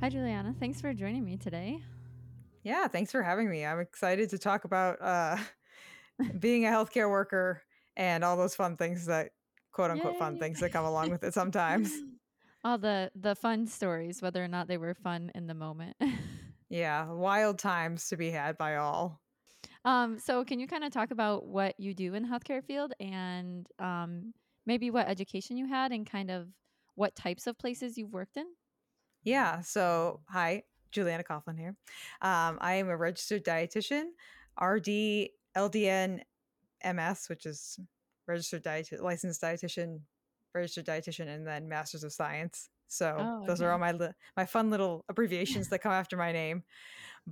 Hi, Julianna. Thanks for joining me today. Yeah, thanks for having me. I'm excited to talk about uh, being a healthcare worker and all those fun things that quote unquote fun things that come along with it sometimes. All the the fun stories, whether or not they were fun in the moment. Yeah, wild times to be had by all. um, so can you kind of talk about what you do in the healthcare field and um, maybe what education you had and kind of what types of places you've worked in? Yeah, so hi, Julianna Coughlin here. Um, I am a registered dietitian, RD, LDN, MS, which is registered diet licensed dietitian, registered dietitian, and then Masters of Science. So Oh, those are all my li- my fun little abbreviations that come after my name.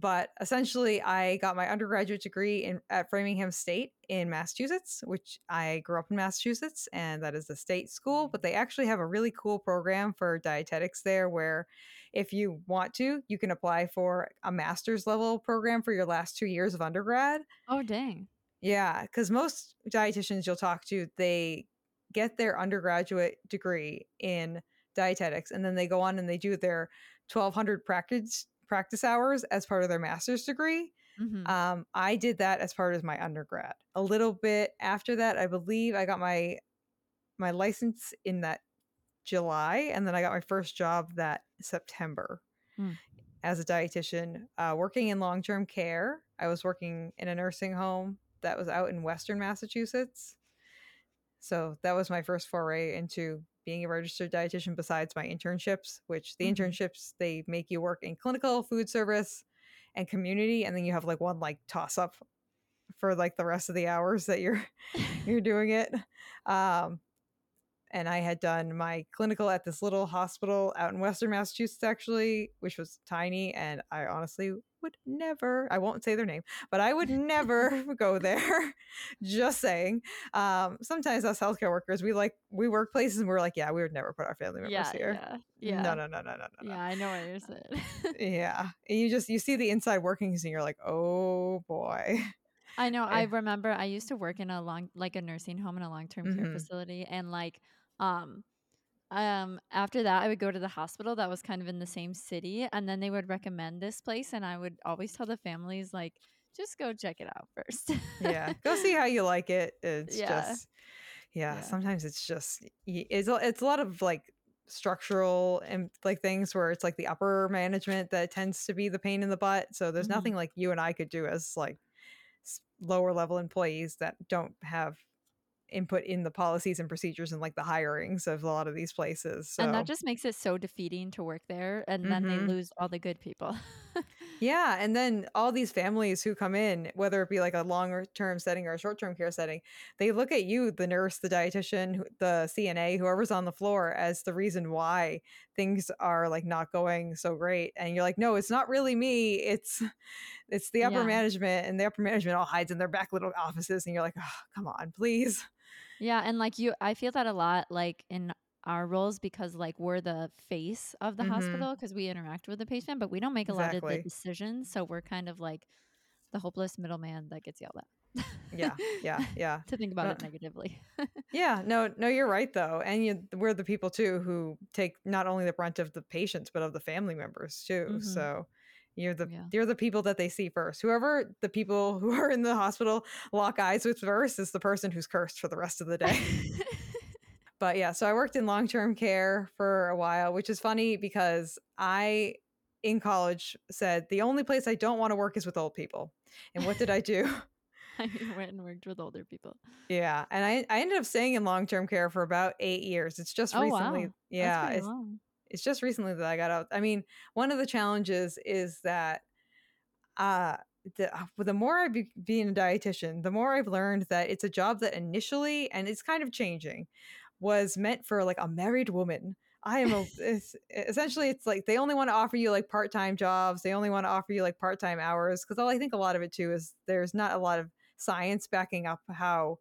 But essentially, I got my undergraduate degree in at Framingham State in Massachusetts, which I grew up in Massachusetts, and that is the state school. Mm-hmm. But they actually have a really cool program for dietetics there, where if you want to, you can apply for a master's level program for your last two years of undergrad. Oh, dang. Yeah, because most dietitians you'll talk to, they get their undergraduate degree in dietetics, and then they go on and they do their 1200 practice practice hours as part of their master's degree. Mhm. Um, I did that as part of my undergrad. A little bit after that, I believe I got my my license in that July, and then I got my first job that September Mm. as a dietitian, uh, working in long term care. I was working in a nursing home that was out in Western Massachusetts. So that was my first foray into being a registered dietitian besides my internships, which the Mhm. internships they make you work in clinical food service and community and then you have like one like toss up for like the rest of the hours that you're you're doing it. Um and I had done my clinical at this little hospital out in Western Massachusetts, actually, which was tiny. And I honestly would never, I won't say their name, but I would never go there. Just saying. Um, sometimes us healthcare workers, we like, we work places and we're like, yeah, we would never put our family members yeah, here. yeah, yeah, No, no, no, no, no, no, yeah. I know what you're saying. Yeah. And you just, you see the inside workings and you're like, oh boy. I know. I remember I used to work in a long, like a nursing home in a long term care mhm. facility, and like, um, um, after that, I would go to the hospital that was kind of in the same city, and then they would recommend this place, and I would always tell the families like, just go check it out first. yeah go see how you like it it's Yeah. just yeah, Yeah. sometimes it's just it's a, it's a lot of like structural and like things where it's like the upper management that tends to be the pain in the butt so there's Mhm. nothing like you and i could do as like lower level employees that don't have input in the policies and procedures and like the hirings of a lot of these places so And that just makes it so defeating to work there, and then they Mhm. lose all the good people. Yeah, and then all these families who come in, whether it be like a longer term setting or a short term care setting, they look at you, the nurse, the dietitian, the CNA, whoever's on the floor, as the reason why things are like not going so great. And you're like, no, it's not really me. It's it's the upper Yeah. management, and the upper management all hides in their back little offices, and you're like, oh, come on, please. Yeah, and like you I feel that a lot like in our roles because like we're the face of the hmm hospital because we interact with the patient, but we don't make a lot of the decisions, so we're kind of like the hopeless middleman that gets yelled at. Yeah, yeah, yeah. to think about No, it negatively. Yeah, no, no, you're right though, and you, we're the people too who take not only the brunt of the patients but of the family members too. Mhm. So you're the Yeah. you're the people that they see first. Whoever the people who are in the hospital lock eyes with first is the person who's cursed for the rest of the day. but yeah, so I worked in long term care for a while, which is funny because I in college said the only place I don't want to work is with old people. And what did I do? I went and worked with older people. Yeah, and I I ended up staying in long term care for about eight years. It's just Oh recently, wow. Yeah, it's long. It's just recently that I got out. I mean, one of the challenges is that uh the, uh, the more I be been a dietitian, the more I've learned that it's a job that initially, and it's kind of changing, was meant for like a married woman. I am a it's, essentially it's like they only want to offer you like part time jobs. They only want to offer you like part time hours because all I think a lot of it too is there's not a lot of science backing up how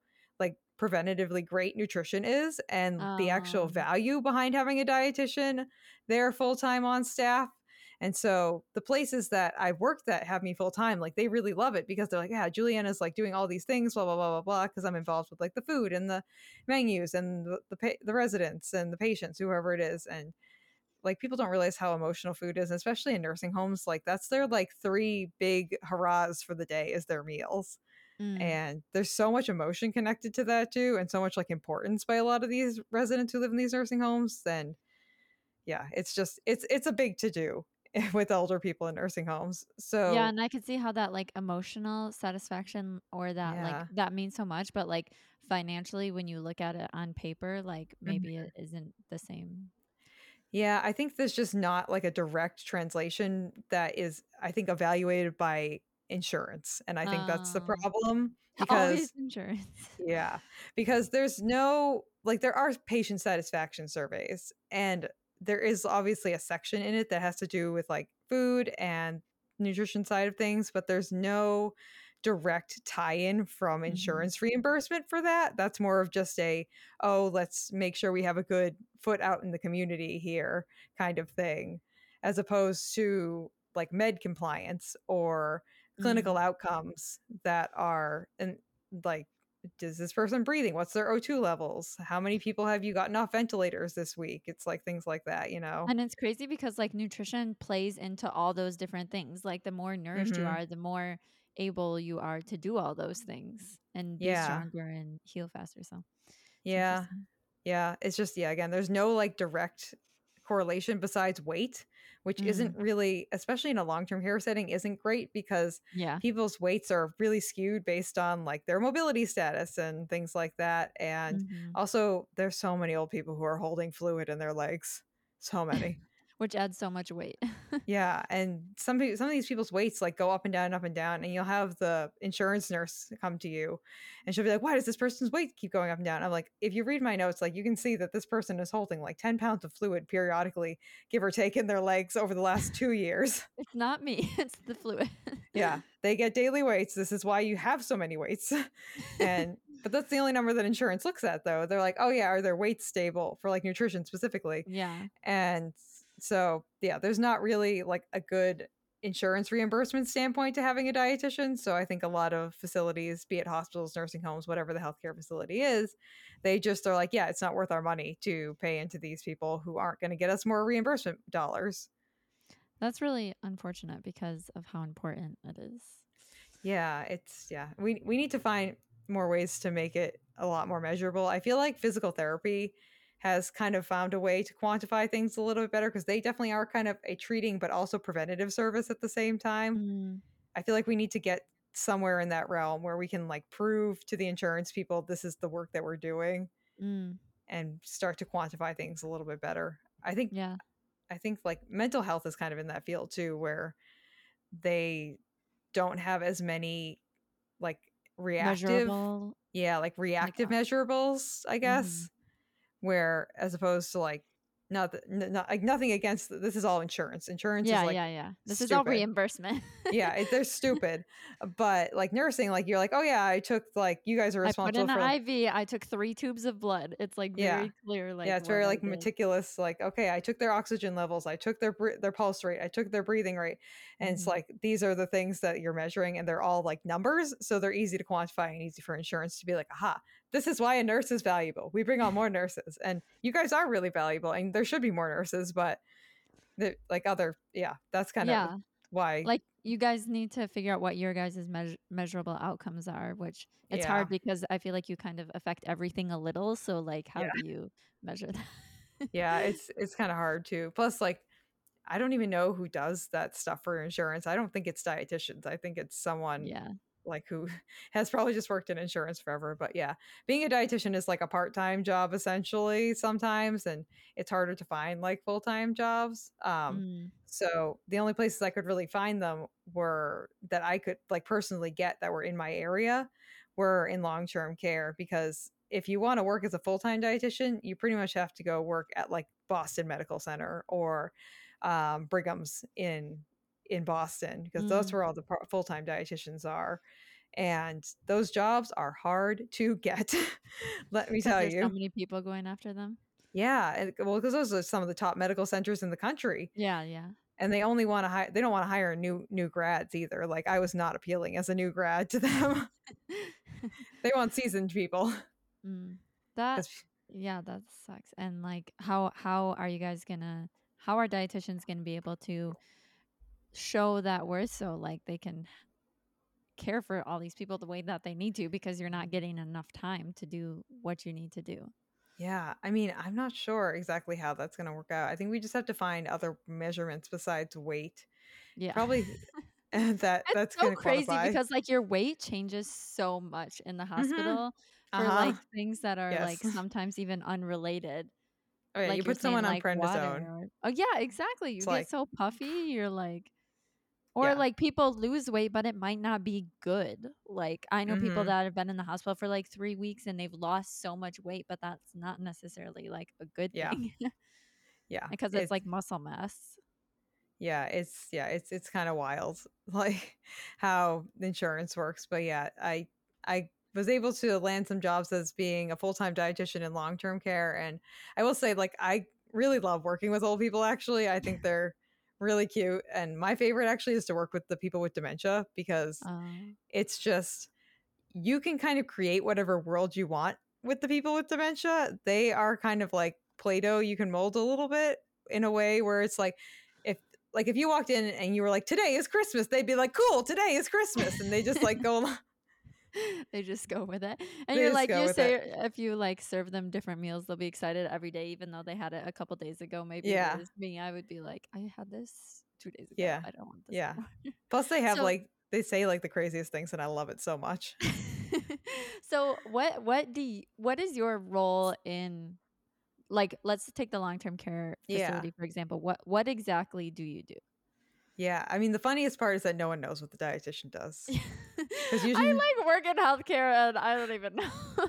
preventatively great nutrition is and the actual Um value behind having a dietitian there full time on staff. And so the places that I've worked that have me full time, like they really love it because they're like, yeah, Julianna's like doing all these things, blah blah blah blah blah, because I'm involved with like the food and the menus and the the, pa- the residents and the patients, whoever it is, and like people don't realize how emotional food is, especially in nursing homes. Like that's their like three big hurrahs for the day is their meals. Mm. And there's so much emotion connected to that too, and so much like importance by a lot of these residents who live in these nursing homes. Then yeah, it's just it's it's a big to do with elder people in nursing homes. So Yeah, and I could see how that, like, emotional satisfaction or that, like that means so much, but, like, financially, when you look at it on paper, like, maybe Mhm. it isn't the same. Yeah, I think there's just not like a direct translation that is, I think, evaluated by insurance. And I think that's the Oh. problem because, insurance. yeah, because there's no, like, there are patient satisfaction surveys, and there is obviously a section in it that has to do with like food and nutrition side of things, but there's no direct tie in from Mhm. insurance reimbursement for that. That's more of just a, oh, let's make sure we have a good foot out in the community here kind of thing, as opposed to like med compliance or clinical Mm. outcomes that are and like is this person breathing what's their o2 levels how many people have you gotten off ventilators this week it's like things like that you know And it's crazy because, like, nutrition plays into all those different things. Like, the more nourished you hmm are, the more able you are to do all those things and be yeah stronger and heal faster, so yeah. Yeah, it's just yeah, again, there's no like direct correlation besides weight, which isn't Mm. really, especially in a long-term care setting, isn't great because Yeah. people's weights are really skewed based on like their mobility status and things like that. And Mhm. also, there's so many old people who are holding fluid in their legs. So many. Which adds so much weight. Yeah, and some peo some of these people's weights, like, go up and down, up and down, and you'll have the insurance nurse come to you, and she'll be like, "Why does this person's weight keep going up and down?" I'm like, "If you read my notes, like, you can see that this person is holding, like, 10 pounds of fluid periodically, give or take, in their legs over the last 2 years." It's not me, it's the fluid. Yeah, they get daily weights, this is why you have so many weights, and but that's the only number that insurance looks at, though. They're like, "Oh, yeah, are their weights stable?" For, like, nutrition specifically. Yeah. And so, yeah, there's not really like a good insurance reimbursement standpoint to having a dietitian. So I think a lot of facilities, be it hospitals, nursing homes, whatever the healthcare facility is, they just are like, yeah, it's not worth our money to pay into these people who aren't going to get us more reimbursement dollars. That's really unfortunate because of how important it is. Yeah, it's yeah. We we need to find more ways to make it a lot more measurable. I feel like physical therapy has kind of found a way to quantify things a little bit better because they definitely are kind of a treating but also preventative service at the same time. Mm, I feel like we need to get somewhere in that realm where we can like prove to the insurance people this is the work that we're doing mm, and start to quantify things a little bit better. I think yeah. I think like mental health is kind of in that field too where they don't have as many like reactive Measurable, yeah, like like, reactive uh measurables, I mhm. guess, where as opposed to like not, not like nothing against this is all insurance. Insurance is Yeah, like yeah, yeah. This is all reimbursement. Yeah, it, they're stupid. But like nursing, like you're like, oh yeah, I took like you guys are responsible. I put in for an IV, I took 3 tubes of blood. It's, like, yeah, very clear, like, Yeah, it's very I like did. meticulous. Like, okay, I took their oxygen levels, I took their their pulse rate, I took their breathing rate, and it's Mhm. like these are the things that you're measuring, and they're all like numbers, so they're easy to quantify and easy for insurance to be like, aha, this is why a nurse is valuable. We bring on more nurses, and you guys are really valuable, and there should be more nurses, but the, like other, yeah, that's kind of Yeah. why, Like, you guys need to figure out what your guys' meas measurable outcomes are, which it's yeah, hard because I feel like you kind of affect everything a little, so, like, how yeah, do you measure that? yeah. It's it's kind of hard too. Plus, like I don't even know who does that stuff for insurance. I don't think it's dietitians. I think it's someone Yeah. Like who has probably just worked in insurance forever. But yeah, being a dietitian is like a part-time job essentially sometimes and it's harder to find like full-time jobs. Um Mm. so the only places I could really find them were that I could like personally get that were in my area were in long-term care because if you want to work as a full-time dietitian, you pretty much have to go work at like Boston Medical Center or um, Brigham's in in Boston because those Mm. where all the full-time dietitians are and those jobs are hard to get let me tell there's so many people going after them. yeah well because those are some of the top medical centers in the country Yeah, yeah. and they only want to hire they don't want to hire new new grads either like i was not appealing as a new grad to them they want seasoned people Mm. That yeah, that sucks. And, like, how how are you guys gonna how are dietitians going to be able to show that worth so like they can care for all these people the way that they need to because you're not getting enough time to do what you need to do. Yeah, I mean, I'm not sure exactly how that's going to work out. I think we just have to find other measurements besides weight. Yeah. Probably that It's that's so crazy qualify. because like your weight changes so much in the Mhm. hospital for Uh-huh. like things that are Yes. like sometimes even unrelated. Oh, yeah, you Like you're put saying someone on like prednisone. or Oh yeah, exactly. You It's get like so puffy, you're like or yeah. like people lose weight but it might not be good. Like I know people Mhm. that have been in the hospital for like 3 weeks and they've lost so much weight, but that's not necessarily like a good Yeah. thing Yeah. because it's It's like muscle mass. yeah, it's yeah, it's it's kind of wild like how insurance works, but yeah, I I was able to land some jobs as being a full-time dietitian in long-term care and I will say like I really love working with old people actually. I think they're really cute and my favorite actually is to work with the people with dementia because Uh, it's just you can kind of create whatever world you want with the people with dementia. They are kind of like Play-Doh you can mold a little bit in a way where it's like if like if you walked in and you were like today is Christmas, they'd be like cool, today is Christmas and they just like go along. they just go with it. And They you're like you say it. if you like serve them different meals, they'll be excited every day even though they had it a couple days ago. Maybe Yeah. me, I would be like, I had this 2 days ago. Yeah. I don't want this Yeah. Plus they have So like they say like the craziest things and I love it so much. so what what do you, what is your role in like let's take the long-term care Yeah. facility for example. What what exactly do you do? Yeah. I mean the funniest part is that no one knows what the dietitian does. I like work in healthcare and I don't even know.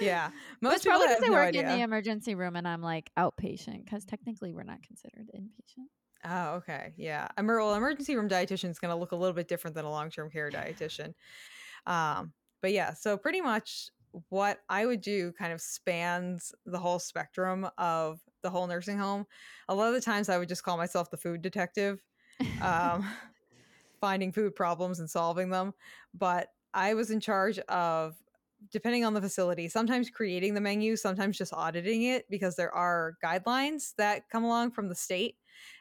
Yeah. Most it's probably because I no work in the emergency room and I'm like outpatient because technically we're not considered inpatient. Oh, okay. Yeah. Well, emergency room dietitian is going to look a little bit different than a long term care dietitian. Um, but yeah, so pretty much what I would do kind of spans the whole spectrum of the whole nursing home. A lot of the times I would just call myself the food detective, um, finding food problems and solving them. But I was in charge of, depending on the facility, sometimes creating the menu, sometimes just auditing it because there are guidelines that come along from the state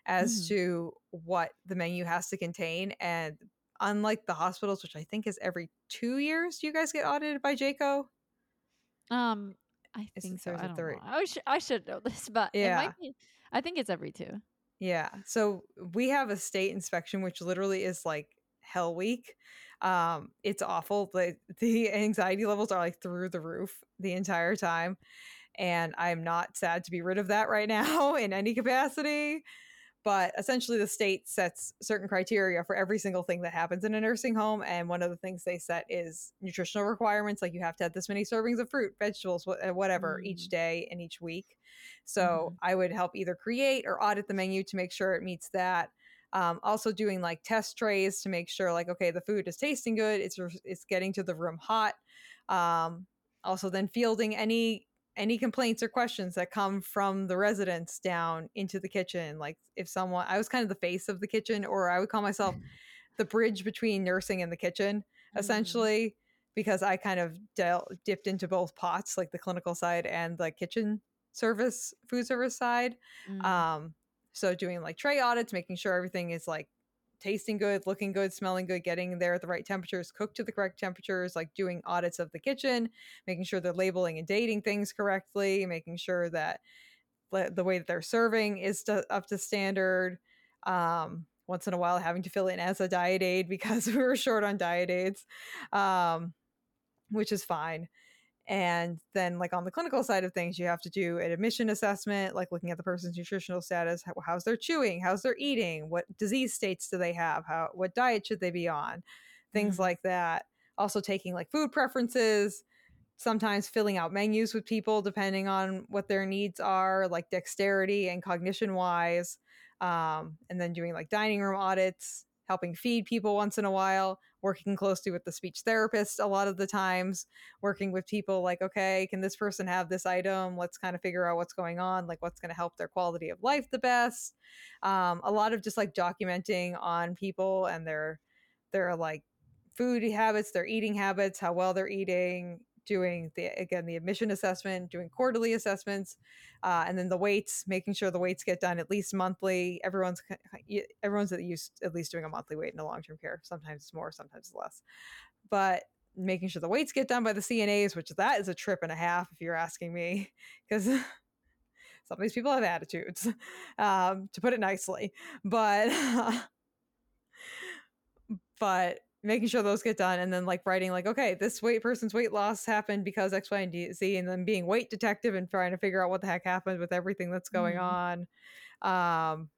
as Mhm. to what the menu has to contain. And unlike the hospitals, which I think is every two years, do you guys get audited by JCAHO? Um, I think so. I don't three? know. I should I should know this, but it Yeah. might be. I think it's every two. Yeah. So we have a state inspection, which literally is like hell week. Um, it's awful. The the anxiety levels are like through the roof the entire time. And I'm not sad to be rid of that right now in any capacity. But essentially the state sets certain criteria for every single thing that happens in a nursing home. And one of the things they set is nutritional requirements. Like you have to have this many servings of fruit, vegetables, uh, whatever, each Mm. day and each week. So I would help either create or audit the menu to make sure it meets that. Um, also doing like test trays to make sure like okay the food is tasting good, it's it's getting to the room hot. Um, also then fielding any any complaints or questions that come from the residents down into the kitchen. Like if someone I was kind of the face of the kitchen, or I would call myself the bridge between nursing and the kitchen Mm. essentially because I kind of del- dipped into both pots, like the clinical side and the kitchen service, food service side. Mm. Um, so doing like tray audits, making sure everything is like tasting good, looking good, smelling good, getting there at the right temperatures, cooked to the correct temperatures, like doing audits of the kitchen, making sure they're labeling and dating things correctly, making sure that the way that they're serving is to, up to standard. Um, once in a while, having to fill in as a diet aide because we were short on diet aides, um, which is fine. And then, like on the clinical side of things, you have to do an admission assessment, like looking at the person's nutritional status. How, how's their chewing? How's their eating? What disease states do they have? How what diet should they be on? Things Mhm. like that. Also, taking like food preferences. Sometimes filling out menus with people depending on what their needs are, like dexterity and cognition wise. Um, and then doing like dining room audits, helping feed people once in a while, working closely with the speech therapist a lot of the times, working with people like, okay, can this person have this item? Let's kind of figure out what's going on, like what's going to help their quality of life the best. Um, a lot of just like documenting on people and their their like food habits, their eating habits, how well they're eating, doing the again the admission assessment, doing quarterly assessments, uh, and then the weights, making sure the weights get done at least monthly. Everyone's everyone's at least at least doing a monthly weight in the long term care. Sometimes it's more, sometimes it's less, but making sure the weights get done by the CNAs, which that is a trip and a half if you're asking me, because some of these people have attitudes, um, to put it nicely. But but making sure those get done and then like writing like okay this weight person's weight loss happened because x y and D, z and then being weight detective and trying to figure out what the heck happened with everything that's going Mhm. on. Um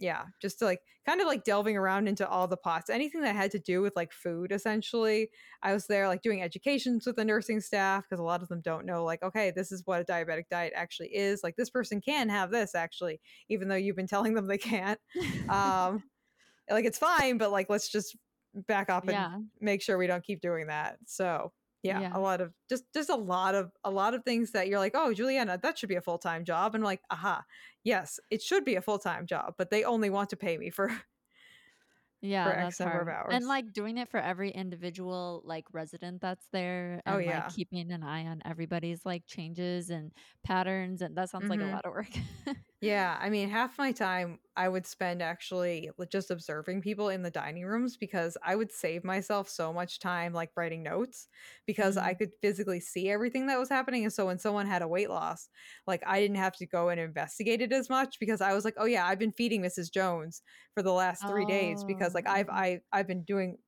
yeah just to like kind of like delving around into all the pots anything that had to do with like food essentially. I was there like doing educations with the nursing staff because a lot of them don't know like okay this is what a diabetic diet actually is like this person can have this actually even though you've been telling them they can't. Um like it's fine but like let's just back up and Yeah. make sure we don't keep doing that so yeah, Yeah. a lot of just just a lot of a lot of things that you're like oh julianna that should be a full-time job and I'm like aha yes it should be a full-time job but they only want to pay me for Yeah, X that's number of hours. And, like, doing it for every individual, like, resident that's there Oh, and, like, yeah. keeping an eye on everybody's, like, changes and patterns, and that sounds like a Mhm. lot of work. Yeah, I mean, half my time I would spend actually just observing people in the dining rooms because I would save myself so much time like writing notes because I Mhm. could physically see everything that was happening. And so when someone had a weight loss, like I didn't have to go and investigate it as much because I was like, oh yeah, I've been feeding Mrs. Jones for the last three days because like Oh, I've. I I've been doing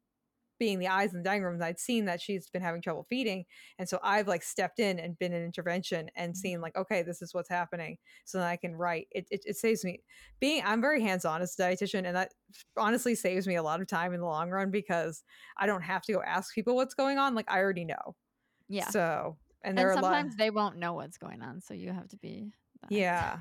being the eyes in the dining room, I'd seen that she's been having trouble feeding. And so I've like stepped in and been an intervention and seen Mhm. like, okay, this is what's happening. So then I can write. It, it, it saves me being, I'm very hands on as a dietitian. And that honestly saves me a lot of time in the long run because I don't have to go ask people what's going on. Like I already know. Yeah. So, and there And are a lot, sometimes they won't know what's going on, so you have to be eyes. yeah,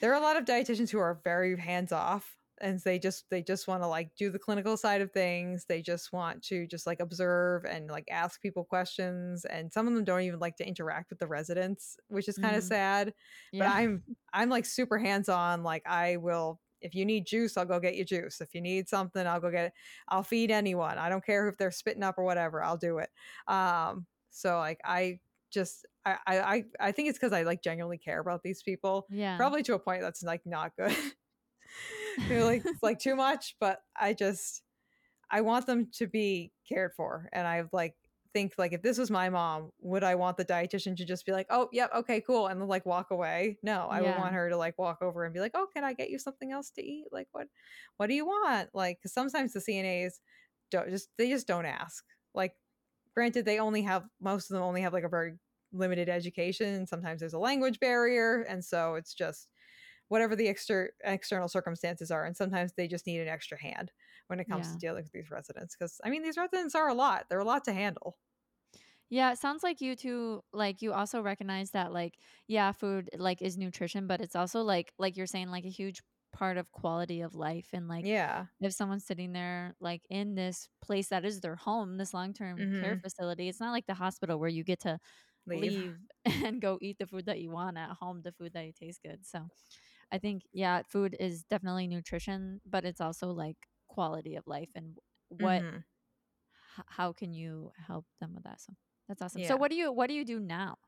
there are a lot of dietitians who are very hands off and they just they just want to like do the clinical side of things they just want to just like observe and like ask people questions and some of them don't even like to interact with the residents which is kind of Mhm. sad but i'm i'm like super hands on like i will if you need juice i'll go get you juice. If you need something i'll go get it i'll feed anyone. I don't care if they're spitting up or whatever i'll do it. Um so like i just i i i I think it's because i like genuinely care about these people Yeah. probably to a point that's like not good They're like it's like too much, but I just I want them to be cared for. And I like think like if this was my mom, would I want the dietitian to just be like, "Oh, yep, okay, cool," and then like walk away? No, I would want her to like walk over and be like, "Oh, can I get you something else to eat? Like what what do you want?" Like, cause sometimes the CNAs don't just they just don't ask. Like granted they only have most of them only have like a very limited education sometimes there's a language barrier and so it's just whatever the exter- external circumstances are and sometimes they just need an extra hand when it comes Yeah. to dealing with these residents because i mean these residents are a lot they're a lot to handle Yeah, it sounds like you two like you also recognize that like yeah, food like is nutrition, but it's also like like you're saying like a huge part of quality of life and like yeah if someone's sitting there like in this place that is their home, this long-term care hmm facility, it's not like the hospital where you get to leave leave and go eat the food that you want at home, the food that you taste good. So, I think yeah, food is definitely nutrition, but it's also like quality of life and what hmm h- how can you help them with that? So, that's awesome. So, what do you what do you do now?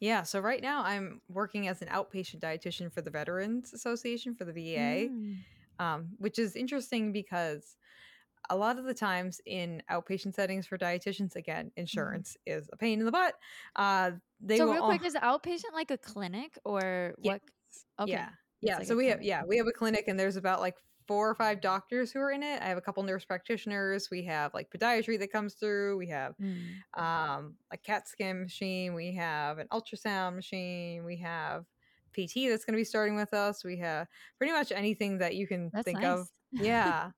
yeah so right now i'm working as an outpatient dietitian for the veterans association for the va Mm. um, which is interesting because a lot of the times in outpatient settings for dietitians again Mhm. insurance is a pain in the butt uh, they So real all, quick, is outpatient like a clinic or Yes. what? Okay, Yeah. Yeah. like So we have yeah, we have a clinic and there's about like four or five doctors who are in it. I have a couple nurse practitioners. We have like podiatry that comes through. We have Mm. um a CAT scan machine. We have an ultrasound machine. We have PT that's going to be starting with us. We have pretty much anything that you can That's think of. Yeah.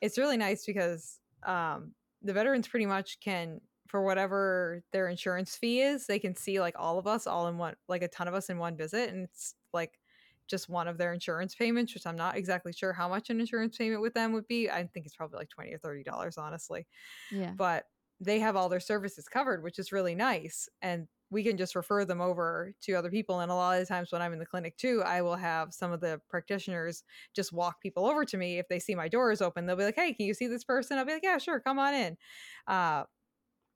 it's really nice because um the veterans pretty much can for whatever their insurance fee is, they can see like all of us all in one like a ton of us in one visit and it's like just one of their insurance payments, which I'm not exactly sure how much an insurance payment with them would be. I think it's probably like 20 or 30 dollars honestly. yeah. But they have all their services covered, which is really nice and we can just refer them over to other people and a lot of the times when I'm in the clinic too, I will have some of the practitioners just walk people over to me if they see my door is open. They'll be like, "Hey, can you see this person?" I'll be like, "Yeah, sure, come on in." Uh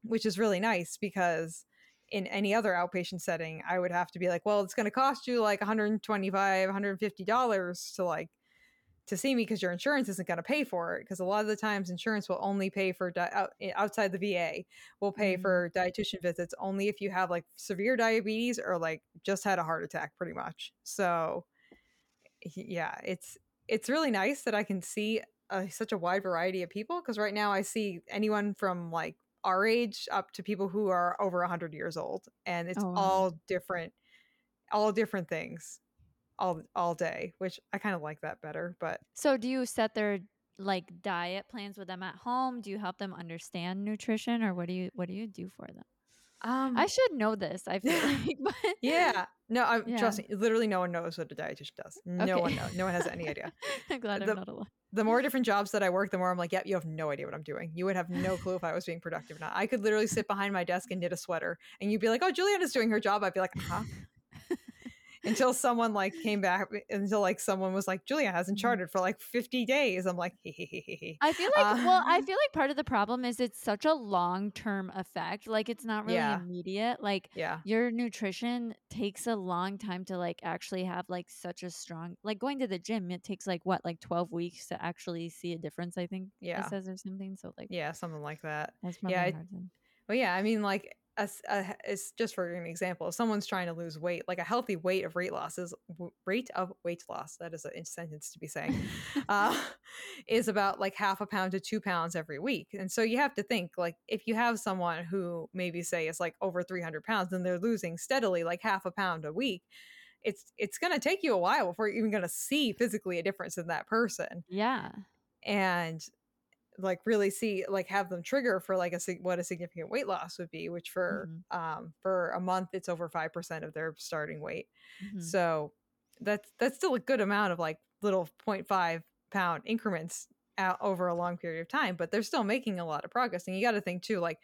which is really nice because in any other outpatient setting, I would have to be like, well, it's going to cost you like 125, 150 dollars to like to see me because your insurance isn't going to pay for it because a lot of the times insurance will only pay for di- out, eh, outside the VA will pay Mhm. for dietitian visits only if you have like severe diabetes or like just had a heart attack pretty much. So yeah, it's it's really nice that I can see uh, such a wide variety of people because right now I see anyone from like our age up to people who are over 100 years old and it's Oh, wow. all different all different things all all day, which I kind of like that better, but So do you set their like diet plans with them at home? Do you help them understand nutrition or what do you what do you do for them? um I should know this, I feel like. But yeah. No, I Yeah. trust me, literally no one knows what a dietitian does. No one knows. No one has any idea. I'm glad The- I'm not alone. The more different jobs that I work, the more I'm like, yep, you have no idea what I'm doing. You would have no clue if I was being productive or not. I could literally sit behind my desk and knit a sweater and you'd be like, oh, Julianna's doing her job. I'd be like, huh? Until someone like came back until like someone was like julia hasn't Mhm. charted for like 50 days i'm like "Hehehehe." I feel like well, I Uh, feel like part of the problem is it's such a long-term effect. Like it's not really Yeah. immediate. Like yeah your nutrition takes a long time to like actually have like such a strong like going to the gym it takes like what like 12 weeks to actually see a difference i think Yeah. it says or something so like yeah something like that that's probably yeah, a it- hard thing. well yeah i mean like as uh, it's just for an example if someone's trying to lose weight like a healthy weight of weight loss is w- rate of weight loss that is a sentence to be saying uh, is about like half a pound to two pounds every week. And so you have to think like if you have someone who maybe say is like over 300 pounds and they're losing steadily like half a pound a week, it's it's going to take you a while before you're even going to see physically a difference in that person yeah and like really see like have them trigger for like a what a significant weight loss would be which for um for a month it's over 5% of their starting weight Mhm. so that's that's still a good amount of like little 0.5 pound increments out over a long period of time, but they're still making a lot of progress. And you got to think too, like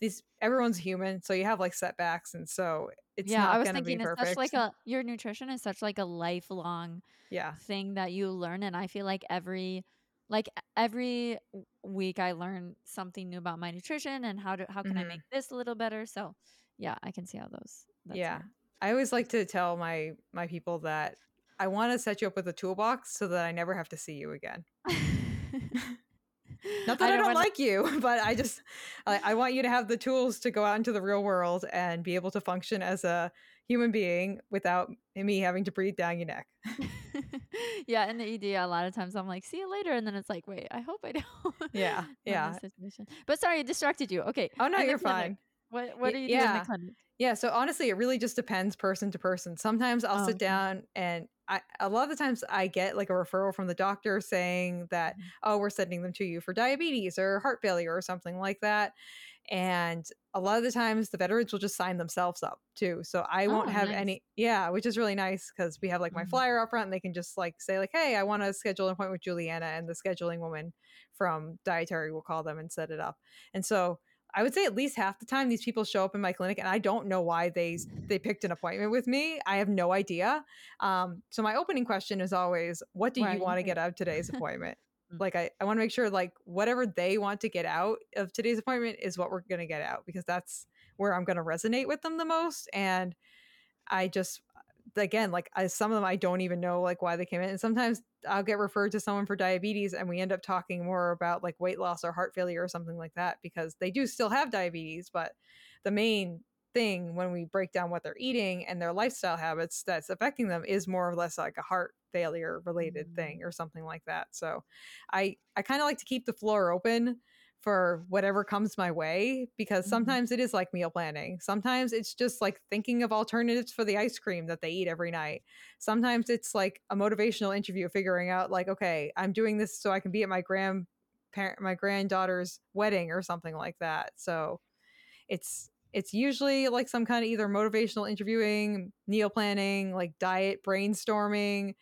these everyone's human, so you have like setbacks, and so it's yeah not i was going to be thinking it's perfect. such like a your nutrition is such like a lifelong yeah, thing that you learn and i feel like every like every week i learn something new about my nutrition and how to how can i Mhm. make this a little better so yeah i can see how those yeah. hard. I always like to tell my my people that I want to set you up with a toolbox so that I never have to see you again. Not that I, don't, wanna- like you, but I just I, I want you to have the tools to go out into the real world and be able to function as a human being without me having to breathe down your neck. yeah, in the ED, a lot of times I'm like, see you later. And then it's like, wait, I hope I don't. Yeah, yeah. But sorry, I distracted you. Okay. Oh no, you're fine. What, what do you yeah. the clinic? Yeah, so honestly, it really just depends person to person. Sometimes I'll Oh, sit okay. down and I a lot of the times I get like a referral from the doctor saying that Mhm. oh, we're sending them to you for diabetes or heart failure or something like that. And a lot of the times the veterans will just sign themselves up too. So I won't Oh, have nice. any yeah, which is really nice because we have like my Mhm. flyer up front and they can just like say like, hey, I want to schedule an appointment with Julianna and the scheduling woman from dietary will call them and set it up. And so I would say at least half the time these people show up in my clinic and I don't know why they they picked an appointment with me. I have no idea. Um, so my opening question is always, what do Why you want to get out of today's appointment? Mm. like I, I want to make sure like whatever they want to get out of today's appointment is what we're going to get out because that's where I'm going to resonate with them the most. And I just again like I, some of them I don't even know like why they came in, and sometimes I'll get referred to someone for diabetes, and we end up talking more about like weight loss or heart failure or something like that because they do still have diabetes, but the main thing when we break down what they're eating and their lifestyle habits that's affecting them is more or less like a heart failure related thing or something like that. So I I kind of like to keep the floor open for whatever comes my way because Mhm. sometimes it is like meal planning. Sometimes it's just like thinking of alternatives for the ice cream that they eat every night. Sometimes it's like a motivational interview figuring out like okay, I'm doing this so I can be at my grandparent my granddaughter's wedding or something like that. So it's it's usually like some kind of either motivational interviewing, meal planning, like diet brainstorming,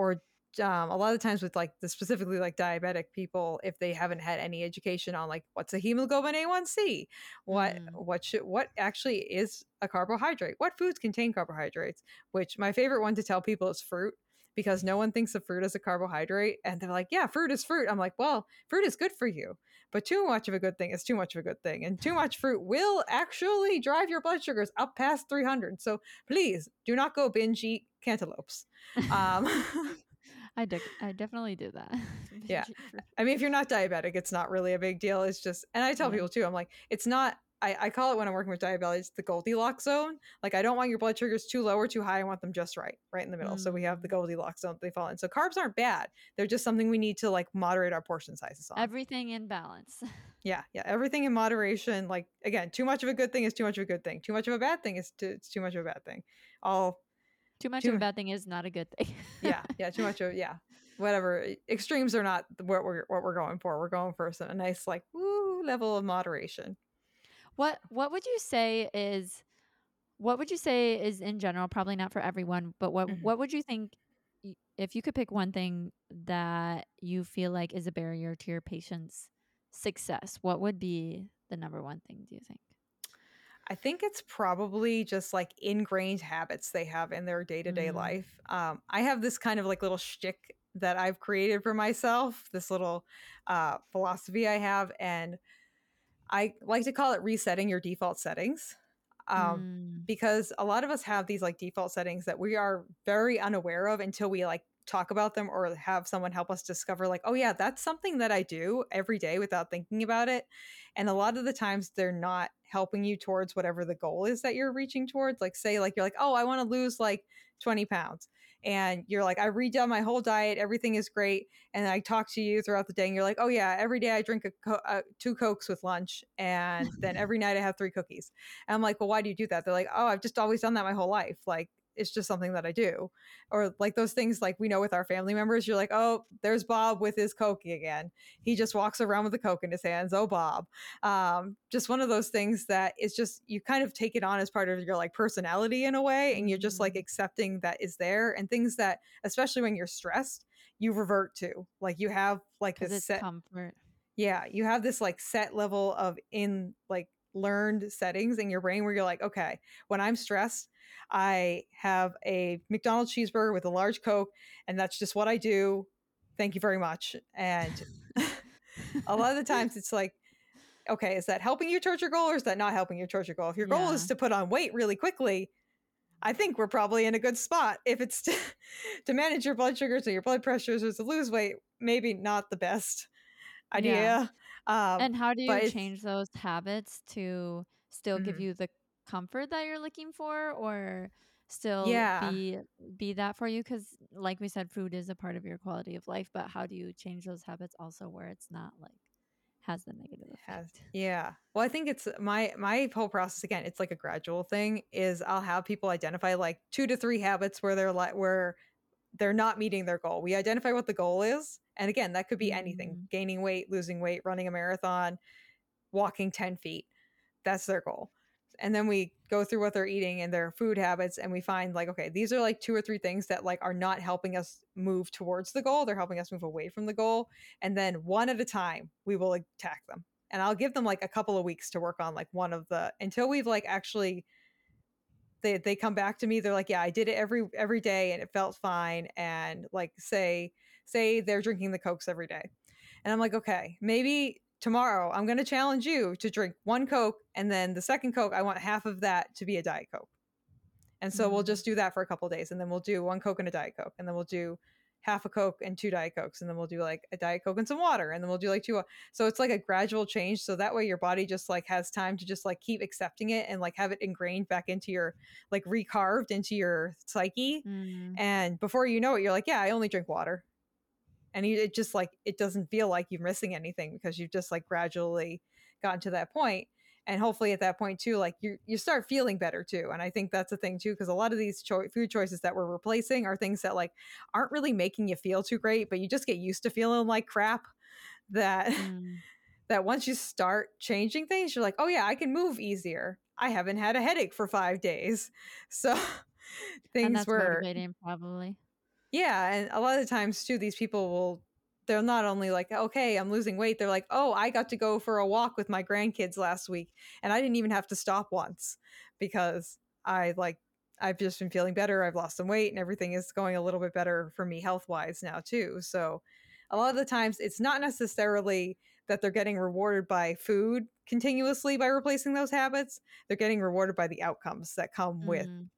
or um, a lot of times with like the specifically like diabetic people, if they haven't had any education on like what's a hemoglobin A1C, what Mm. what should what actually is a carbohydrate, what foods contain carbohydrates. Which my favorite one to tell people is fruit because no one thinks of fruit as a carbohydrate. And they're like, yeah, fruit is fruit. I'm like, well, fruit is good for you, but too much of a good thing is too much of a good thing. And too much fruit will actually drive your blood sugars up past 300. So please do not go binge eat cantaloupes. Um, I, de- I definitely do that. yeah. I mean, if you're not diabetic, it's not really a big deal. It's just, and I tell yeah. people too, I'm like, it's not I, I call it when I'm working with diabetics the Goldilocks zone. Like I don't want your blood sugars too low or too high. I want them just right, right in the middle. Mm. So we have the mm. Goldilocks zone they fall in. So carbs aren't bad. They're just something we need to like moderate our portion sizes on. Everything in balance. yeah, yeah. Everything in moderation. Like again, too much of a good thing is too much of a good thing. Too much of a bad thing is too, it's too much of a bad thing. All too much too, of a bad thing is not a good thing. yeah, yeah. Too much of yeah. Whatever extremes are not what we're what we're going for. We're going for some, a nice like woo level of moderation. What what would you say is what would you say is in general probably not for everyone, but what mm-hmm. what would you think if you could pick one thing that you feel like is a barrier to your patient's success, what would be the number one thing do you think? I think it's probably just like ingrained habits they have in their day to day life. Um, I have this kind of like little shtick that I've created for myself, this little uh, philosophy I have, and I like to call it resetting your default settings. Um, mm. because a lot of us have these like default settings that we are very unaware of until we like talk about them or have someone help us discover like oh yeah that's something that i do every day without thinking about it and a lot of the times they're not helping you towards whatever the goal is that you're reaching towards like say like you're like oh i want to lose like 20 pounds and you're like, I redone my whole diet, everything is great. And I talk to you throughout the day, and you're like, oh yeah, every day I drink a co- uh, two cokes with lunch, and then every night I have three cookies. And I'm like, well, why do you do that? They're like, oh, I've just always done that my whole life. Like it's just something that I do. Or like those things like we know with our family members, you're like, oh, there's Bob with his Coke again. He just walks around with a Coke in his hands. Oh, Bob. Um, just one of those things that is just you kind of take it on as part of your like personality in a way, and you're just like mm-hmm. accepting that is there and things that, especially when you're stressed, you revert to. Like you have like this set comfort. Yeah, you have this like set level of in like learned settings in your brain where you're like, okay, when I'm stressed, I have a McDonald's cheeseburger with a large Coke, and that's just what I do. Thank you very much. And a lot of the times it's like, okay, is that helping you towards your goal or is that not helping you towards your goal? If your goal is to put on weight really quickly, I think we're probably in a good spot. If it's to, to manage your blood sugars or your blood pressures or to lose weight, maybe not the best idea. Yeah. Um, and how do you change those habits to still mm-hmm. give you the comfort that you're looking for or still yeah. be be that for you because like we said food is a part of your quality of life but how do you change those habits also where it's not like has the negative effect has, yeah well i think it's my my whole process again it's like a gradual thing is i'll have people identify like two to three habits where they're like where they're not meeting their goal we identify what the goal is and again that could be anything mm-hmm. gaining weight losing weight running a marathon walking 10 feet. That's their goal. And then we go through what they're eating and their food habits and we find like okay these are like two or three things that like are not helping us move towards the goal. They're helping us move away from the goal. And then one at a time we will attack them. And i'll give them like a couple of weeks to work on like one of the until we've like actually they they come back to me they're like yeah i did it every every day and it felt fine. And like say say they're drinking the cokes every day and i'm like okay maybe tomorrow I'm going to challenge you to drink one Coke and then the second Coke, I want half of that to be a Diet Coke. And so mm-hmm. we'll just do that for a couple days and then we'll do one Coke and a Diet Coke and then we'll do half a Coke and two Diet Cokes and then we'll do like a Diet Coke and some water and then we'll do like two. So it's like a gradual change. So that way your body just like has time to just like keep accepting it and like have it ingrained back into your like recarved into your psyche. Mm-hmm. And before you know it, you're like, yeah, I only drink water and it just like it doesn't feel like you're missing anything because you've just like gradually gotten to that point and hopefully at that point too like you you start feeling better too and i think that's a thing too because a lot of these cho- food choices that we're replacing are things that like aren't really making you feel too great but you just get used to feeling like crap that mm. that once you start changing things you're like oh yeah i can move easier. I haven't had a headache for five days. So things and that's were motivating probably yeah, and a lot of the times too, these people will they're not only like, okay, I'm losing weight, they're like, oh, I got to go for a walk with my grandkids last week and I didn't even have to stop once because I like I've just been feeling better. I've lost some weight and everything is going a little bit better for me health wise now, too. So, a lot of the times it's not necessarily that they're getting rewarded by food continuously by replacing those habits. They're getting rewarded by the outcomes that come with Mm.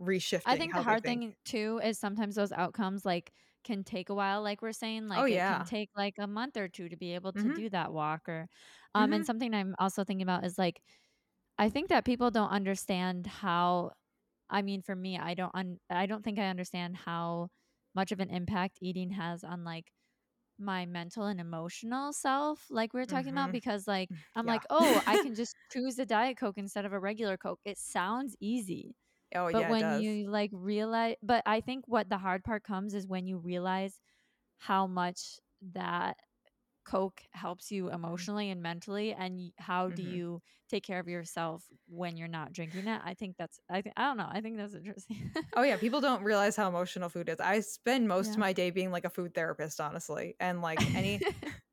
Reshifting. I think the hard think. thing too is sometimes those outcomes like can take a while, like we're saying, like Oh, it can take like a month or two to be able to Mhm. do that walk or um and Mhm. something I'm also thinking about is like I think that people don't understand how I mean for me, I don't un, I don't think I understand how much of an impact eating has on like my mental and emotional self like we were talking about Mhm. because like I'm Yeah. like, "Oh, I can just choose a diet coke instead of a regular coke." It sounds easy. Oh, But yeah, when you like realize, but I think what the hard part comes is when you realize how much that Coke helps you emotionally and mentally, and how do Mhm. you take care of yourself when you're not drinking it? I think that's I think I don't know. I think that's interesting. Oh yeah, people don't realize how emotional food is. I spend most of my day being like a food therapist, honestly, and like any,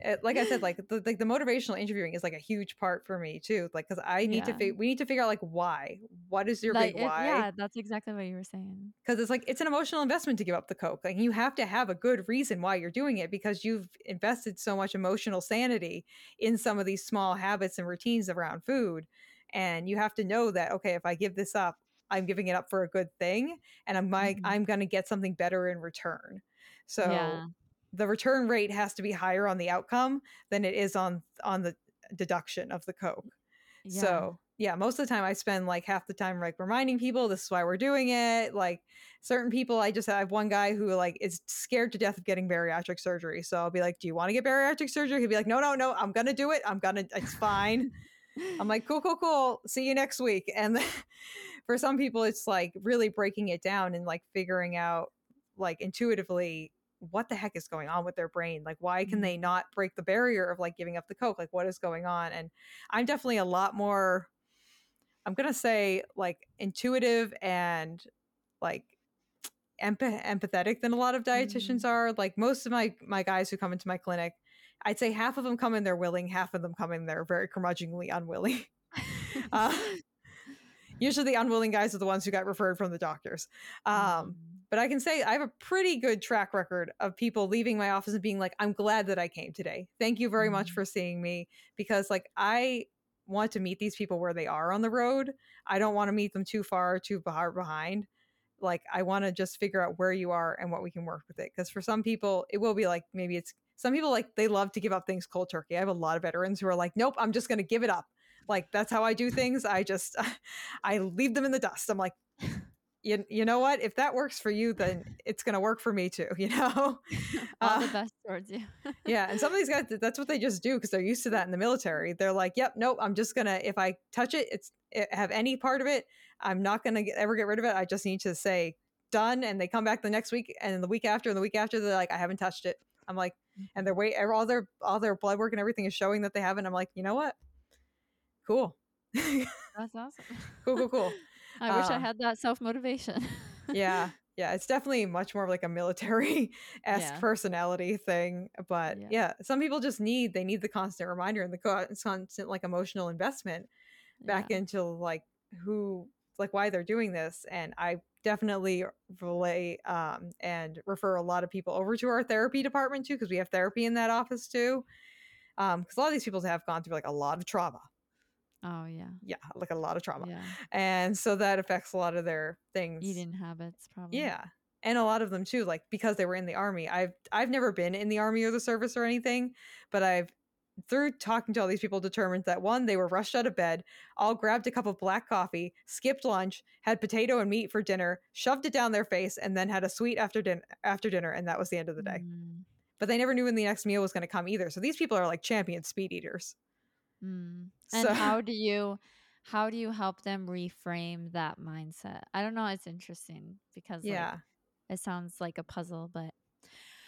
it, like I said, like the like the motivational interviewing is like a huge part for me too. Like because I need to Yeah. fi- we need to figure out like why. What is your like big it, why? yeah, that's exactly what you were saying. Because it's like it's an emotional investment to give up the coke. Like you have to have a good reason why you're doing it because you've invested so much emotional sanity in some of these small habits and routines around food, and you have to know that okay, if I give this up, I'm giving it up for a good thing, and I'm like Mhm. I'm going to get something better in return. So Yeah. The return rate has to be higher on the outcome than it is on on the deduction of the coke. Yeah. So yeah, most of the time I spend like half the time like reminding people this is why we're doing it. Like certain people, I just have one guy who like is scared to death of getting bariatric surgery. So I'll be like, "Do you want to get bariatric surgery?" He'll be like, "No, no, no, I'm gonna do it. I'm gonna. It's fine." I'm like, "Cool, cool, cool. See you next week." And then, for some people, it's like really breaking it down and like figuring out like intuitively what the heck is going on with their brain like why can they Mhm. not break the barrier of like giving up the coke like what is going on and i'm definitely a lot more i'm gonna say like intuitive and like empath- empathetic than a lot of dietitians Mhm. are like most of my my guys who come into my clinic i'd say half of them come in they're willing half of them come in they're very curmudgeonly unwilling uh, usually the unwilling guys are the ones who got referred from the doctors um Mhm. But I can say I have a pretty good track record of people leaving my office and being like, I'm glad that I came today. Thank you very much Mhm. for seeing me. Because, like, I want to meet these people where they are on the road. I don't want to meet them too far, too far behind. Like, I want to just figure out where you are and what we can work with it. Because for some people, it will be like maybe it's some people like they love to give up things cold turkey. I have a lot of veterans who are like, nope, I'm just going to give it up. Like, that's how I do things. I just, I leave them in the dust. I'm like, you, you know what? If that works for you, then it's going to work for me too, you know? All the Uh, best towards you. yeah. And some of these guys, that's what they just do because they're used to that in the military. They're like, yep, nope, I'm just going to, if I touch it, it's it, have any part of it, I'm not going to ever get rid of it. I just need to say done. And they come back the next week and the week after and the week after, they're like, I haven't touched it. I'm like, and their weight, all their, all their blood work and everything is showing that they haven't. I'm like, you know what? Cool. That's awesome. Cool, cool, cool. I wish I Uh, had that self motivation. yeah yeah it's definitely much more of like a military esque Yeah. personality thing but Yeah. yeah. some people just need they need the constant reminder and the constant like emotional investment back Yeah. into like who like why they're doing this and i definitely relay um and refer a lot of people over to our therapy department too because we have therapy in that office too um because a lot of these people have gone through like a lot of trauma Oh yeah. yeah like a lot of trauma Yeah. and so that affects a lot of their things Eating habits probably. yeah. And a lot of them too, like because they were in the army. I've I've never been in the army or the service or anything, but I've through talking to all these people determined that one, they were rushed out of bed, all grabbed a cup of black coffee, skipped lunch, had potato and meat for dinner, shoved it down their face, and then had a sweet after dinner after dinner, and that was the end of the day. Mm, But they never knew when the next meal was going to come either. So these people are like champion speed eaters. mm. And So how do you how do you help them reframe that mindset? I don't know. It's interesting because like yeah. it sounds like a puzzle, but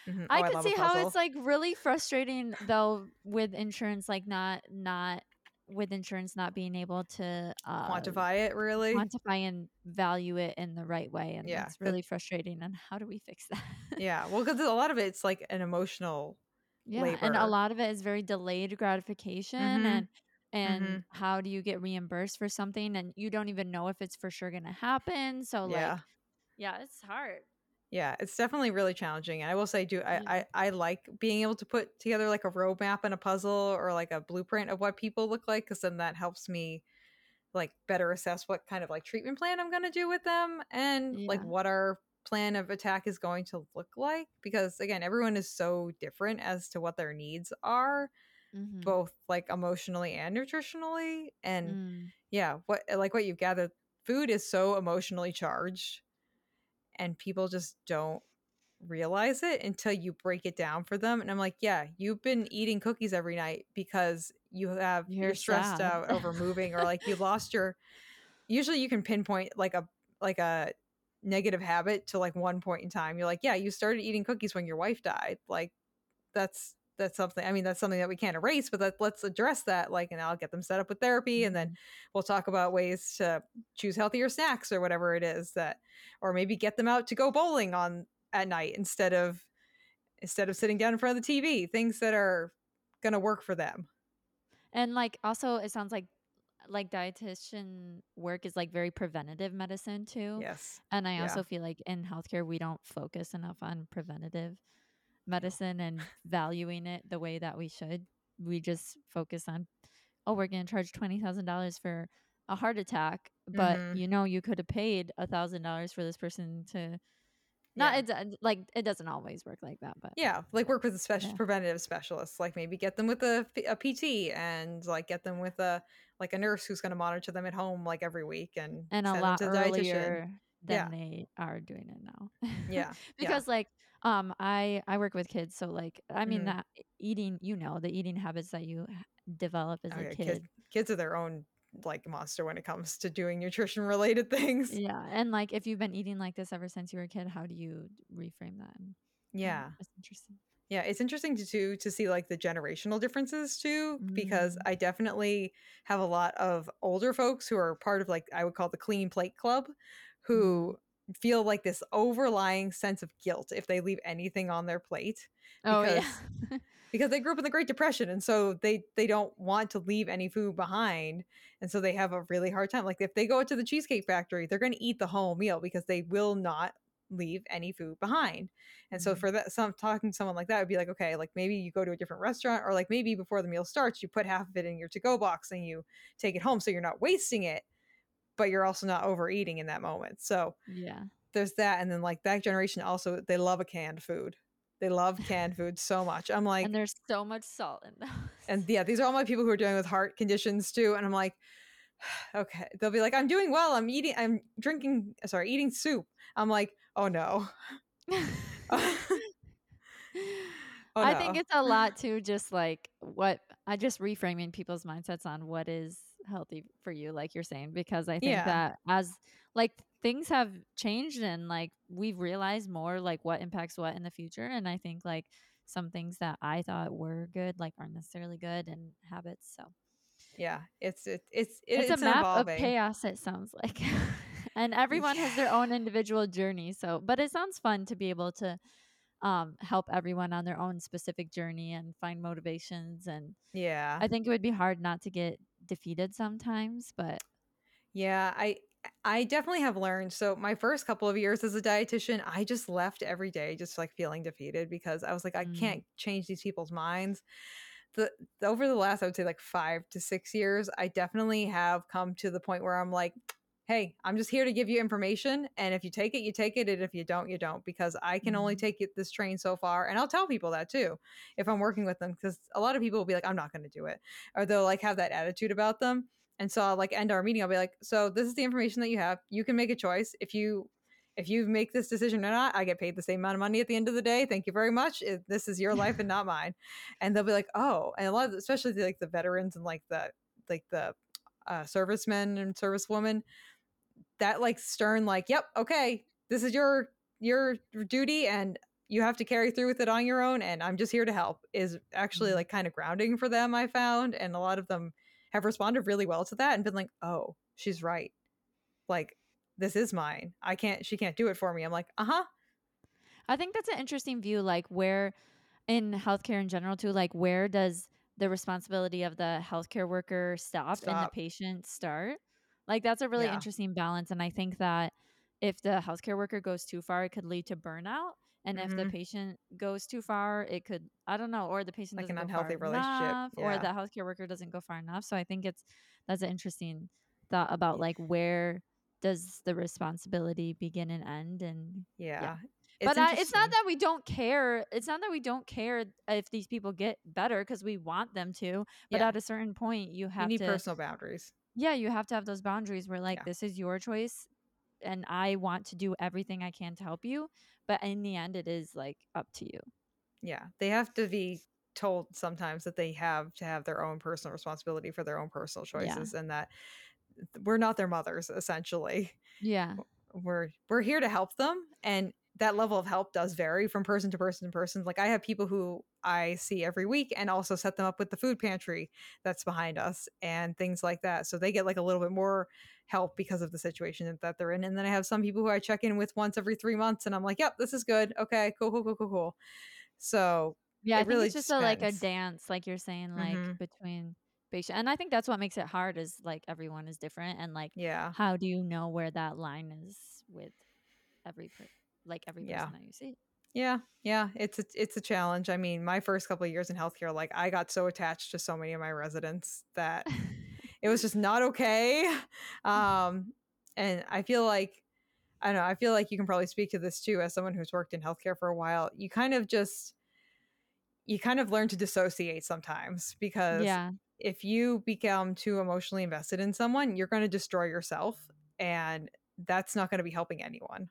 Mhm. I Oh, could love a see how it's like really frustrating though with insurance, like not not with insurance not being able to uh, quantify it really. quantify and value it in the right way, and Yeah, 'cause- really frustrating. And how do we fix that? yeah. Well, because a lot of it's like an emotional yeah, and a lot of it is very delayed gratification, Mhm. and and Mhm. how do you get reimbursed for something and you don't even know if it's for sure going to happen. So Yeah. like yeah, it's hard. Yeah, it's definitely really challenging. And I will say, do I, I I like being able to put together like a roadmap and a puzzle or like a blueprint of what people look like, because then that helps me like better assess what kind of like treatment plan I'm gonna do with them and like what our plan of attack is going to look like. Because again, everyone is so different as to what their needs are, Mhm. both like emotionally and nutritionally. And Mm. yeah, what like what you've gathered, food is so emotionally charged and people just don't realize it until you break it down for them and i'm like yeah you've been eating cookies every night because you have you're, You're stressed out over moving or like you lost your usually you can pinpoint like a like a negative habit to like one point in time you're like yeah you started eating cookies when your wife died like that's that's something i mean that's something that we can't erase but that, let's address that like and i'll get them set up with therapy and then Mhm. we'll talk about ways to choose healthier snacks or whatever it is that or maybe get them out to go bowling on at night instead of instead of sitting down in front of the tv things that are gonna work for them And like also it sounds like like dietitian work is like very preventative medicine too. yes And I Yeah. also feel like in healthcare we don't focus enough on preventative medicine and valuing it the way that we should. We just focus on oh, we're going to charge $20,000 for a heart attack, but Mhm. you know you could have paid $1,000 for this person to not Yeah. it like it doesn't always work like that, but yeah like work with a special Yeah. preventative specialist like maybe get them with a, a pt and like get them with a like a nurse who's going to monitor them at home like every week and and a lot the dietitian. earlier than Yeah. they are doing it now. Yeah. because like um I I work with kids, so like I mean Mhm. that eating, you know, the eating habits that you develop as Oh, a yeah, kid. kid- kids are their own like monster when it comes to doing nutrition related things Yeah, and like if you've been eating like this ever since you were a kid, how do you reframe that? And, um, yeah it's interesting. Yeah, it's interesting to too to see like the generational differences too, because Mm. I definitely have a lot of older folks who are part of like I would call the clean plate club, who feel like this overlying sense of guilt if they leave anything on their plate Oh yeah. because because they grew up in the Great Depression and so they they don't want to leave any food behind and so they have a really hard time. Like if they go to the cheesecake factory, they're going to eat the whole meal because they will not leave any food behind. And so Mhm. for that some talking to someone like that would be like, okay, like maybe you go to a different restaurant or like maybe before the meal starts, you put half of it in your to-go box and you take it home so you're not wasting it, but you're also not overeating in that moment. So yeah. there's that and then like that generation also they love a canned food. They love canned food so much. I'm like and there's so much salt in those. and yeah, these are all my people who are dealing with heart conditions too. And I'm like, okay. They'll be like, I'm doing well. I'm eating, I'm drinking, uh, sorry, eating soup. I'm like, oh no. Oh, I think it's a lot too, just like what I just reframing people's mindsets on what is healthy for you, like you're saying, because I think Yeah. that as like things have changed and like we've realized more like what impacts what in the future. And I think like some things that I thought were good, like aren't necessarily good and habits. So Yeah. It's, it, it's, it, it's, it's, a map evolving. of chaos, it sounds like. and everyone has their own individual journey. So, but it sounds fun to be able to um, help everyone on their own specific journey and find motivations. And Yeah. I think it would be hard not to get defeated sometimes, but Yeah, I I definitely have learned. So my first couple of years as a dietitian, I just left every day just like feeling defeated because I was like, I Mm. can't change these people's minds. The, the over the last, I would say like five to six years, I definitely have come to the point where I'm like, hey, I'm just here to give you information. And if you take it, you take it. And if you don't, you don't, because I can only Mhm. take it this train so far. And I'll tell people that too, if I'm working with them, because a lot of people will be like, I'm not going to do it. Or they'll like have that attitude about them. And so I'll like end our meeting. I'll be like, so this is the information that you have. You can make a choice. If you if you make this decision or not, I get paid the same amount of money at the end of the day. Thank you very much. It, this is your life and not mine. And they'll be like, oh, and a lot of, especially the, like the veterans and like the like the uh, servicemen and servicewomen, that like stern, like, yep, okay, this is your your duty, and you have to carry through with it on your own. And I'm just here to help. Is actually Mhm. like kind of grounding for them. I found, and a lot of them have responded really well to that and been like, oh, she's right. Like this is mine. I can't. She can't do it for me. I'm like, uh huh. I think that's an interesting view, like where in healthcare in general too, like where does the responsibility of the healthcare worker stop, and the patient start. Like, that's a really Yeah. interesting balance, and I think that if the healthcare worker goes too far, it could lead to burnout, and if the Mhm. patient goes too far, it could I don't know, or the patient Like an doesn't go far unhealthy relationship, enough, or the healthcare worker doesn't go far enough, so I think it's that's an interesting thought about, like, where does the responsibility begin and end, and yeah. Yeah. But, It's uh, it's not that we don't care it's not that we don't care if these people get better because we want them to, but Yeah. at a certain point, you You have need to personal boundaries. Yeah, you have to have those boundaries where, like, Yeah. this is your choice, and I want to do everything I can to help you, but in the end, it is, like, up to you. Yeah, they have to be told sometimes that they have to have their own personal responsibility for their own personal Yeah. choices and that we're not their mothers, essentially. Yeah. We're we're here to help them, and that level of help does vary from person to person to person. Like, I have people who I see every week and also set them up with the food pantry that's behind us and things like that, so they get, like, a little bit more help because of the situation that they're in, and then I have some people who I check in with once every 3 months, and I'm like, "Yep, this is good. Okay, cool, cool, cool, cool, cool." So, Yeah, I think really it's just a, like, a dance, like you're saying, like, Mhm. between patient and I think that's what makes it hard is, like, everyone is different, and, like, Yeah. how do you know where that line is with every per like, every Yeah. person that you see? Yeah, yeah, it's a it's a challenge. I mean, my first couple of years in healthcare, like, I got so attached to so many of my residents that it was just not okay, um, and I feel like I don't know, I feel like you can probably speak to this too as someone who's worked in healthcare for a while. You kind of just you kind of learn to dissociate sometimes because Yeah. if you become too emotionally invested in someone, you're gonna destroy yourself, and that's not gonna be helping anyone.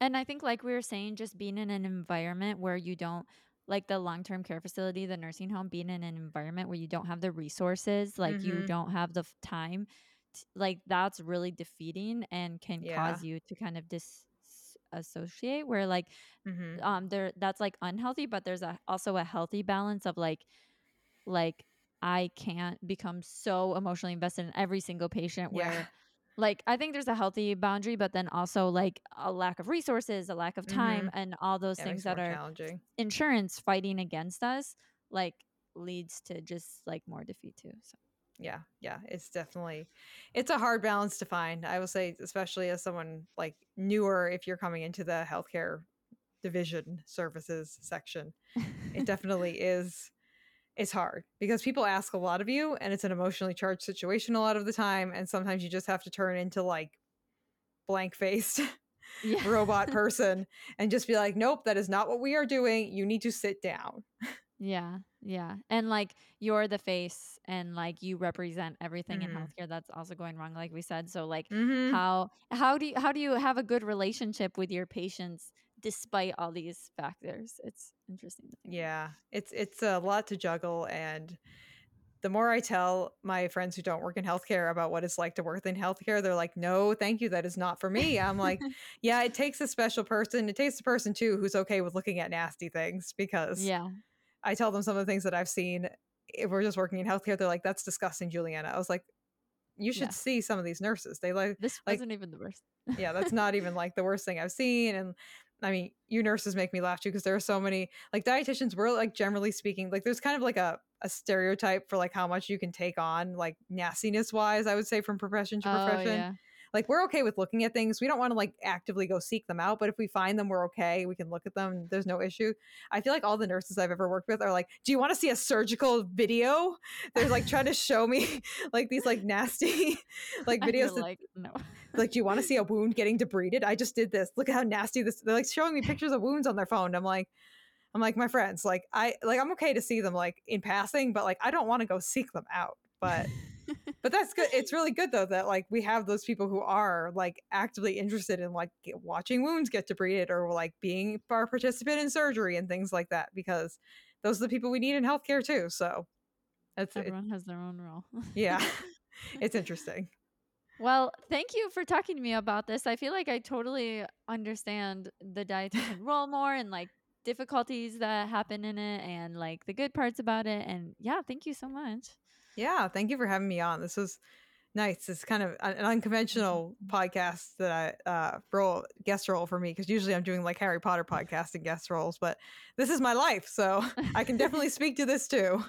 And I think, like we were saying, just being in an environment where you don't like, the long-term care facility, the nursing home, being in an environment where you don't have the resources, like, you Mhm. don't have the f time, t like, that's really defeating and can Yeah. cause you to kind of dis s associate where, like, Mhm. um, there that's, like, unhealthy, but there's a also a healthy balance of, like like, I can't become so emotionally invested in every single patient Yeah. where like, I think there's a healthy boundary, but then also, like, a lack of resources, a lack of time, Mhm. and all those things that are challenging. insurance fighting against us, like, leads to just, like, more defeat too, so Yeah, yeah, it's definitely it's a hard balance to find. I will say, especially as someone, like, newer, if you're coming into the healthcare division services section, it definitely is it's hard because people ask a lot of you, and it's an emotionally charged situation a lot of the time, and sometimes you just have to turn into, like, blank-faced Yeah. robot person and just be like, "Nope, that is not what we are doing. You need to sit down." Yeah, yeah, and, like, you're the face, and, like, you represent everything in Mhm. healthcare that's also going wrong, like we said, so, like, Mhm. how how do you how do you have a good relationship with your patients despite all these factors? It's interesting to think about. Yeah, it's it's a lot to juggle, and the more I tell my friends who don't work in healthcare about what it's like to work in healthcare, they're like, "No, thank you, that is not for me." I'm like, "Yeah, it takes a special person. It takes a person too who's okay with looking at nasty things," because Yeah. I tell them some of the things that I've seen if we're just working in healthcare, they're like, "That's disgusting, Julianna." I was like, "You should Yeah. see some of these nurses. They like This like" wasn't even the worst. Yeah, that's not even, like, the worst thing I've seen, and I mean, you nurses make me laugh too because there are so many like, dietitians, we're, like, generally speaking like, there's kind of like a a stereotype for, like, how much you can take on, like, nastiness-wise, I would say, from profession to Oh, profession. yeah. Like, we're okay with looking at things. We don't wanna, like, actively go seek them out, but if we find them, we're okay. We can look at them. There's no issue. I feel like all the nurses I've ever worked with are like, "Do you wanna see a surgical video?" They're, like, trying to show me, like, these, like, nasty, like, videos that like, "No." like, "Do you wanna see a wound getting debrided? I just did this. Look at how nasty this" they're, like, showing me pictures of wounds on their phone. I'm like I'm like, "My friends, like, I like, I'm okay to see them, like, in passing, but, like, I don't wanna go seek them out." But but that's good. It's really good though that, like, we have those people who are, like, actively interested in, like, watching wounds get debrided or, like, being a participant in surgery and things like that because those are the people we need in healthcare too, so that's it Everyone has their own role. Yeah. It's interesting. Well, thank you for talking to me about this. I feel like I totally understand the dietitian role more and, like, difficulties that happen in it and, like, the good parts about it, and yeah, thank you so much. Yeah, thank you for having me on. This was nice. It's kind of an an unconventional podcast that I uh, role guest role for me because usually I'm doing, like, Harry Potter podcast and guest roles, but this is my life, so I can definitely speak to this too.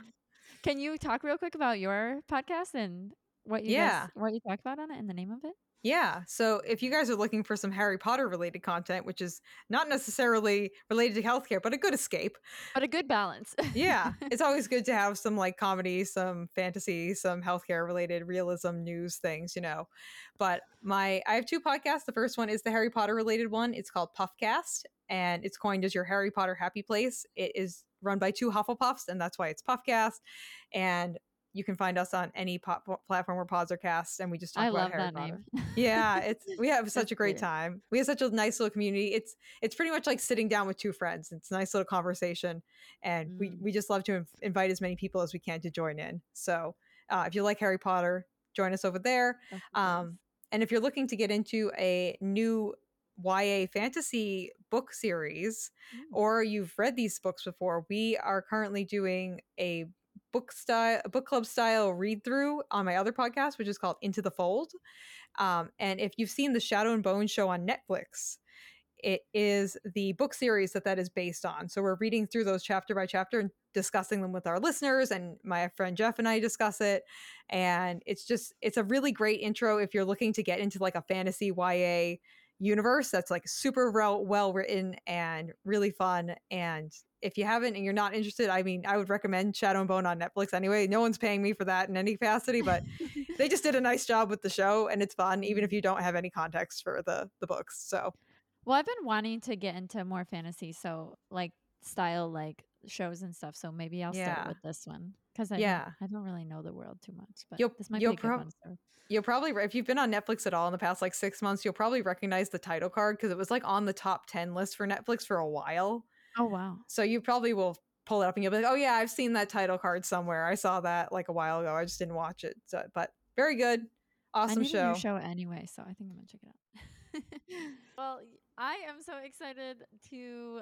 Can you talk real quick about your podcast and what you Yeah. guys what you talk about on it and the name of it? Yeah. So if you guys are looking for some Harry Potter related content, which is not necessarily related to healthcare, but a good escape, But a good balance. yeah, it's always good to have some like comedy, some fantasy, some healthcare related realism news things, you know. But my I have two podcasts. The first one is the Harry Potter related one. It's called Puffcast, and it's coined as your Harry Potter happy place. It is run by two Hufflepuffs, and that's why it's Puffcast. And you can find us on any pop- platform where pods are cast, and we just talk I about love Harry that Potter. name. Yeah, it's we have such a great time. We have such a nice little community. It's it's pretty much like sitting down with two friends. It's a nice little conversation, and we Mm. we just love to inv- invite as many people as we can to join in. So uh, if you like Harry Potter, join us over there. Um, and if you're looking to get into a new YA fantasy book series. Mm. or you've read these books before, we are currently doing a book style, book club style read through on my other podcast, which is called Into the Fold. Um, and if you've seen the Shadow and Bone show on Netflix, it is the book series that that is based on. So we're reading through those chapter by chapter and discussing them with our listeners. And my friend Jeff and I discuss it. And it's just, it's a really great intro if you're looking to get into like a fantasy YA universe that's like super well, written and really fun. And if you haven't and you're not interested, I mean, I would recommend Shadow and Bone on Netflix anyway. No one's paying me for that in any capacity, but they just did a nice job with the show and it's fun, even if you don't have any context for the the books. So well, I've been wanting to get into more fantasy, so like style like shows and stuff. So maybe I'll Yeah. start with this one because I Yeah. don't, I don't really know the world too much. But You'll- this might you'll be a prob- one. So. You'll probably, if you've been on Netflix at all in the past like six months, you'll probably recognize the title card because it was like on the top 10 list for Netflix for a while. Oh wow. So you probably will pull it up and you'll be like, oh, yeah, I've seen that title card somewhere. I saw that like a while ago. I just didn't watch it. So, but very good. I Awesome a show. new show anyway, so I think I'm gonna check it out. well, I am so excited to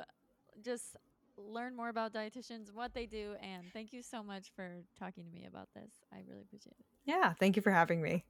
just learn more about dietitians, what they do, and thank you so much for talking to me about this. I really appreciate it. Yeah. Thank you for having me.